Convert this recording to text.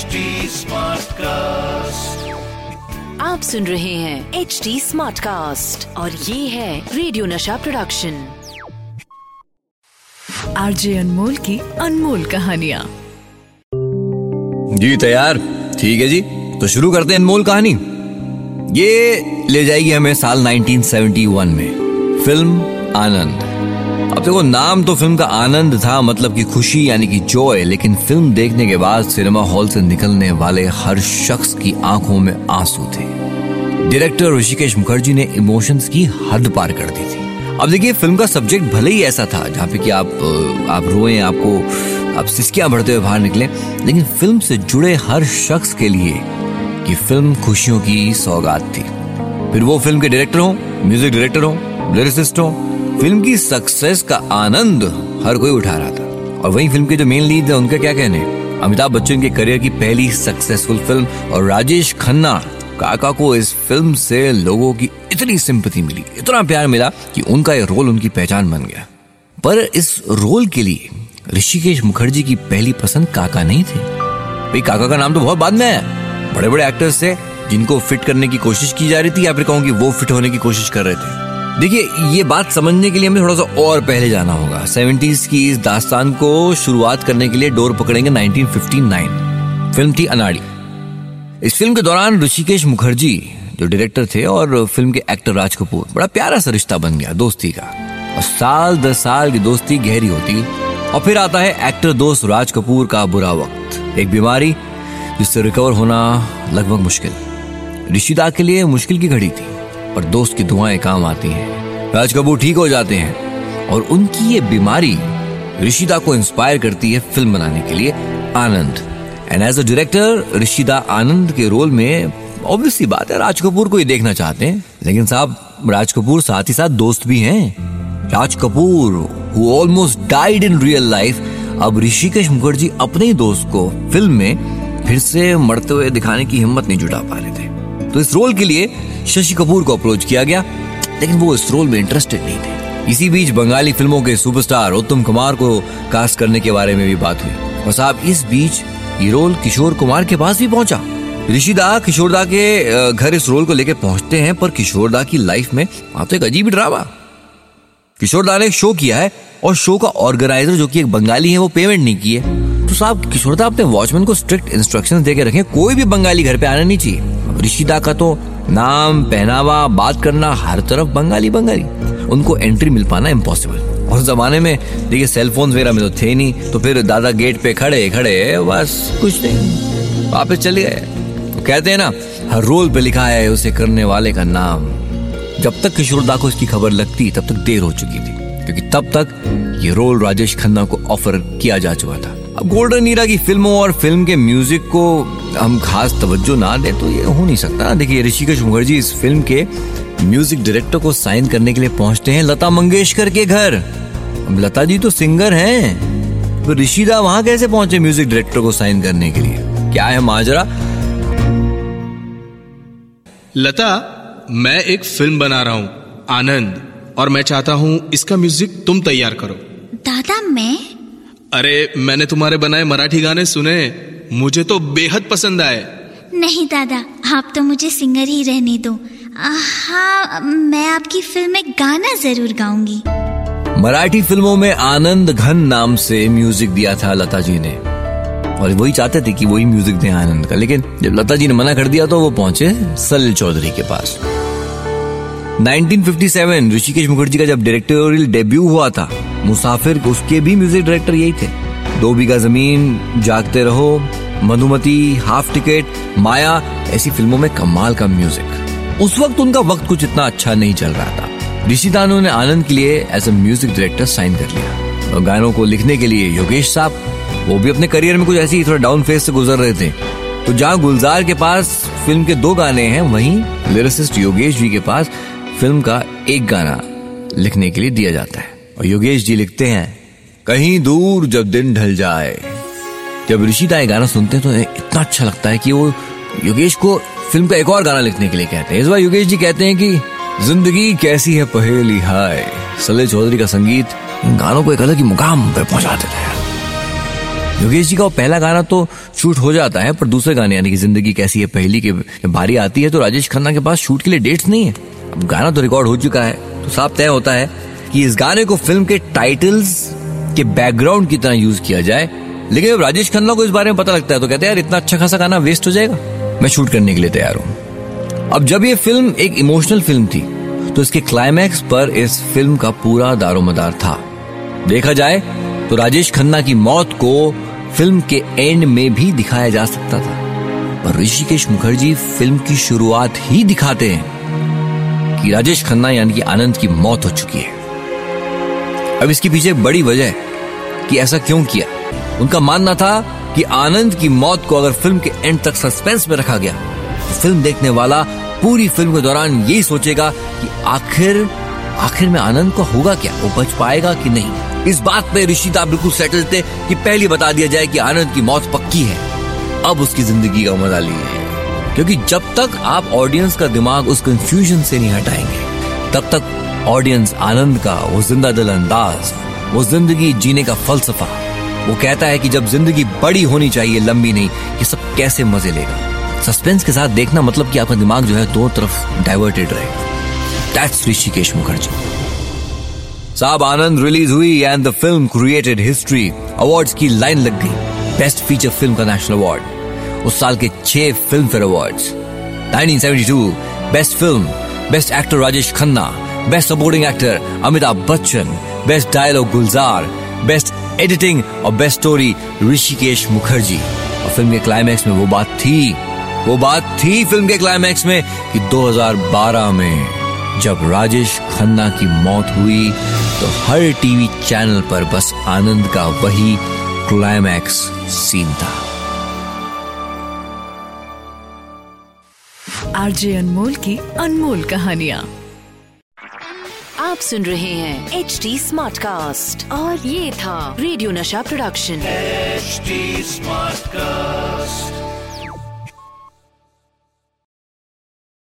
HD cast आप सुन रहे हैं एच डी स्मार्ट कास्ट और ये है रेडियो नशा प्रोडक्शन आरजे अनमोल की अनमोल कहानिया। जी तैयार। ठीक है जी। तो शुरू करते हैं अनमोल कहानी। ये ले जाएगी हमें साल 1971 में। फ़िल्म आनंद। अब देखो, नाम तो फ़िल्म का आनंद था मतलब कि खुशी यानी कि जॉय लेकिन फ़िल्म देखने के बाद सिनेमा हॉल से निकलने वाले हर शख्स की आँखों में आँसू थे। डायरेक्टर ऋषिकेश मुखर्जी ने इमोशंस की हद पार कर दी थी। अब देखिए, फ़िल्म का सब्जेक्ट भले ही ऐसा था, जहाँ पे कि आप आप रोए, आपको, आप सिस्कियाँ भरते हुए बाहर निकले, लेकिन फ़िल्म से जुड़े हर शख्स के लिए ये फ़िल्म खुशियों की सौगात थी। फिर वो फ़िल्म के डायरेक्टर हो म्यूज़िक डायरेक्टर हो लिरिसिस्ट हो फ़िल्म की सक्सेस का आनंद हर कोई उठा रहा था। और वही फ़िल्म के जो मेन लीड है, उनका क्या कहने? अमिताभ बच्चन के करियर की पहली सक्सेसफुल फ़िल्म और राजेश खन्ना काका को इस फ़िल्म से लोगों की इतनी सिंपति मिली, इतना प्यार मिला कि उनका ये रोल उनकी पहचान बन गया। पर इस रोल के लिए ऋषिकेश मुखर्जी की पहली पसंद काका नहीं थे। भाई, काका का नाम तो बहुत बाद में आया। बड़े बड़े एक्टर्स थे, जिनको फिट करने की कोशिश की जा रही थी या फिर कहूँ कि वो फिट होने की कोशिश कर रहे थे। देखिए, ये बात समझने के लिए हमें थोड़ा सा और पहले जाना होगा। सेवेंटीज की इस दास्तान को शुरुआत करने के लिए डोर पकड़ेंगे 1959 फ़िल्म थी अनाड़ी। इस फ़िल्म के दौरान ऋषिकेश मुखर्जी, जो डायरेक्टर थे, और फ़िल्म के एक्टर राज कपूर, बड़ा प्यारा सा रिश्ता बन गया दोस्ती का। और साल दस साल की दोस्ती गहरी होती, और फिर आता है एक्टर दोस्त राज कपूर का बुरा वक्त। एक बीमारी, जिससे रिकवर होना लगभग मुश्किल। ऋषिदा के लिए मुश्किल की घड़ी थी। पर दोस्त की दुआएँ काम आती हैं। राज कपूर ठीक हो जाते हैं। और उनकी ये बीमारी ऋषिदा को इंस्पायर करती है फ़िल्म बनाने के लिए, Anand. And as a director Hrishida Anand के रोल में ऑब्वियसली बात है राज कपूर को ही देखना चाहते हैं। लेकिन साहब राज कपूर साथ ही साथ दोस्त भी हैं। Raj Kapoor who almost died in real life अब ऋषिकेश मुखर्जी अपने ही दोस्त को फ़िल्म में फिर से मरते हुए दिखाने की हिम्मत नहीं जुटा पा रहे थे। तो इस रोल के लिए शशि कपूर को अप्रोच किया गया, लेकिन वो इस रोल में इंटरेस्टेड नहीं थे। इसी बीच बंगाली फ़िल्मों के सुपरस्टार उत्तम कुमार को कास्ट करने के बारे में भी बात हुई। और साहब इस बीच ये रोल किशोर कुमार के पास भी पहुँचा। ऋषिदा किशोरदा के घर इस रोल को लेकर पहुँचते हैं, पर किशोरदा की लाइफ में वहाँ तो एक अजीब ड्रामा किशोरदा ने शो किया है, और शो का ऑर्गेनाइजर जो कि एक बंगाली है, वो पेमेंट नहीं की है। तो साहब किशोरदा अपने वॉचमैन को स्ट्रिक्ट इंस्ट्रक्शंस देके रखें, कोई भी बंगाली घर पे आना नहीं चाहिए। ऋषिदा का तो नाम, पहनावा, बात करना, हर तरफ़ बंगाली बंगाली। उनको एंट्री मिल पाना इम्पॉसिबल उस जमाने में, देखिए सेलफोन वगैरह में तो थे नहीं तो फिर दादा गेट पे खड़े खड़े, बस, कुछ नहीं। वापस चले गए। तो कहते हैं ना, हर रोल पे लिखा है उसे करने वाले का नाम। जब तक किशोरदा को इसकी खबर लगती, तब तक देर हो चुकी थी। क्योंकि तब तक ये रोल राजेश खन्ना को ऑफ़र किया जा चुका था। अब गोल्डन ईरा की फ़िल्मों और फ़िल्म के म्यूज़िक को हम खास तवज्जो ना दें तो ये हो नहीं सकता। देखिए ऋषिकेश मुखर्जी इस फ़िल्म के म्यूज़िक डायरेक्टर को साइन करने के लिए पहुँचते हैं लता मंगेशकर के घर। अब लता जी तो सिंगर हैं। तो ऋषिदा वहाँ कैसे पहुँचे म्यूज़िक डायरेक्टर को साइन करने के लिए? क्या है माजरा? लता मैं एक फ़िल्म बना रहा हूँ आनंद और मैं चाहता हूँ इसका म्यूज़िक तुम तैयार करो। दादा मैं अरे मैंने तुम्हारे बनाए मराठी गाने सुने। मुझे तो बेहद पसंद आए। नहीं दादा आप तो मुझे सिंगर ही रहने दो। हाँ मैं आपकी फ़िल्म में गाना ज़रूर गाऊँगी। मराठी फ़िल्मों में आनंद घन नाम से म्यूज़िक दिया था लता जी ने। और वही चाहते थे कि वही म्यूज़िक दें आनंद का। लेकिन जब लता जी ने मना कर दिया तो वो पहुँचे सलिल चौधरी के पास। 1957 ऋषिकेश मुखर्जी का जब डायरेक्टोरियल डेब्यू हुआ था, मुसाफिर उसके भी म्यूज़िक डायरेक्टर यही थे। दो बीघा ज़मीन, जागते रहो, मधुमती हाफ़ टिकट माया, ऐसी फ़िल्मों में कमाल का म्यूज़िक उस वक्त उनका वक्त कुछ इतना अच्छा नहीं चल रहा था। ऋषि दानो ने आनंद के लिए as a music director sign कर लिया। और गानों को लिखने के लिए योगेश साहब, वो भी अपने करियर में कुछ ऐसी ही थोड़ा डाउन फेस से गुजर रहे थे। तो जहाँ गुलजार के पास फ़िल्म के दो गाने हैं, वहीं लिरिसिस्ट योगेश जी के पास फ़िल्म का एक गाना लिखने के लिए दिया जाता है। और योगेश जी लिखते हैं, कहीं दूर जब दिन ढल जाए। जब ऋषिदा ये गाना सुनते हैं तो इतना अच्छा लगता है कि वो योगेश को फ़िल्म का एक और गाना लिखने के लिए कहते हैं। इस बार योगेश जी कहते हैं कि, ज़िंदगी कैसी है पहेली हाय। सले चौधरी का संगीत गानों को एक अलग ही मुकाम पर पहुँचा देता है। योगेश जी का वो पहला गाना तो शूट हो जाता है, पर दूसरे गाने, यानी कि ज़िंदगी कैसी है, पहली की बारी आती है तो राजेश खन्ना के पास शूट के लिए डेट्स नहीं है। अब गाना तो रिकॉर्ड हो चुका है तो साफ़ तय होता है कि इस गाने को फ़िल्म के टाइटल्स के बैकग्राउंड की तरह यूज़ किया जाए। लेकिन जब राजेश खन्ना को इस बारे में पता लगता है तो कहते हैं, यार, इतना अच्छा खासा गाना वेस्ट हो जाएगा। मैं शूट करने के लिए तैयार हूँ। अब जब ये फ़िल्म एक इमोशनल फ़िल्म थी तो इसके क्लाइमैक्स पर इस फ़िल्म का पूरा दारोमदार था। देखा जाए तो राजेश खन्ना की मौत को फ़िल्म के एंड में भी दिखाया जा सकता था। पर ऋषिकेश मुखर्जी फ़िल्म की शुरुआत ही दिखाते हैं कि राजेश खन्ना यानी कि आनंद की मौत हो चुकी है। अब इसके पीछे बड़ी वजह है कि ऐसा क्यों किया? उनका मानना था कि आनंद की मौत को अगर फ़िल्म के एंड तक सस्पेंस में रखा गया तो फ़िल्म देखने वाला पूरी फ़िल्म के दौरान यही सोचेगा कि आखिर आखिर में आनंद को होगा क्या? वो बच पाएगा कि नहीं? इस बात पे ऋषिता बिल्कुल सेटल थे कि पहले बता दिया जाए कि आनंद की मौत पक्की है। अब उसकी ज़िंदगी का मज़ा लीजिए क्योंकि जब तक आप ऑडियंस का दिमाग उस कंफ्यूजन से नहीं हटाएँगे, तब तक ऑडियंस आनंद का, वो ज़िंदा दिल अंदाज, वो ज़िंदगी जीने का फलसफा, वो कहता है कि जब ज़िंदगी बड़ी होनी चाहिए, लंबी नहीं कि सब कैसे मज़े लेगा? सस्पेंस के साथ देखना मतलब कि आपका दिमाग जो है दो तरफ़ डाइवर्टेड रहेगा दैट्स ऋषिकेश मुखर्जी साहब, आनंद रिलीज़ हुई and the film created history awards की लाइन लग गई. बेस्ट फीचर फ़िल्म का नेशनल अवार्ड उस साल के छह Filmfare awards 1972 best film best actor Rajesh Khanna best supporting actor Amitabh Bachchan best dialogue Gulzar best editing और बेस्ट स्टोरी ऋषिकेश मुखर्जी और फ़िल्म के क्लाइमैक्स में वो बात थी. वो बात थी फ़िल्म के क्लाइमैक्स में कि 2012 में जब राजेश खन्ना की मौत हुई तो हर टीवी चैनल पर बस आनंद का वही क्लाइमैक्स सीन था। आरजे अनमोल की अनमोल कहानियाँ। आप सुन रहे हैं एच डी स्मार्ट कास्ट और ये था रेडियो नशा प्रोडक्शन। H smart Smartcast.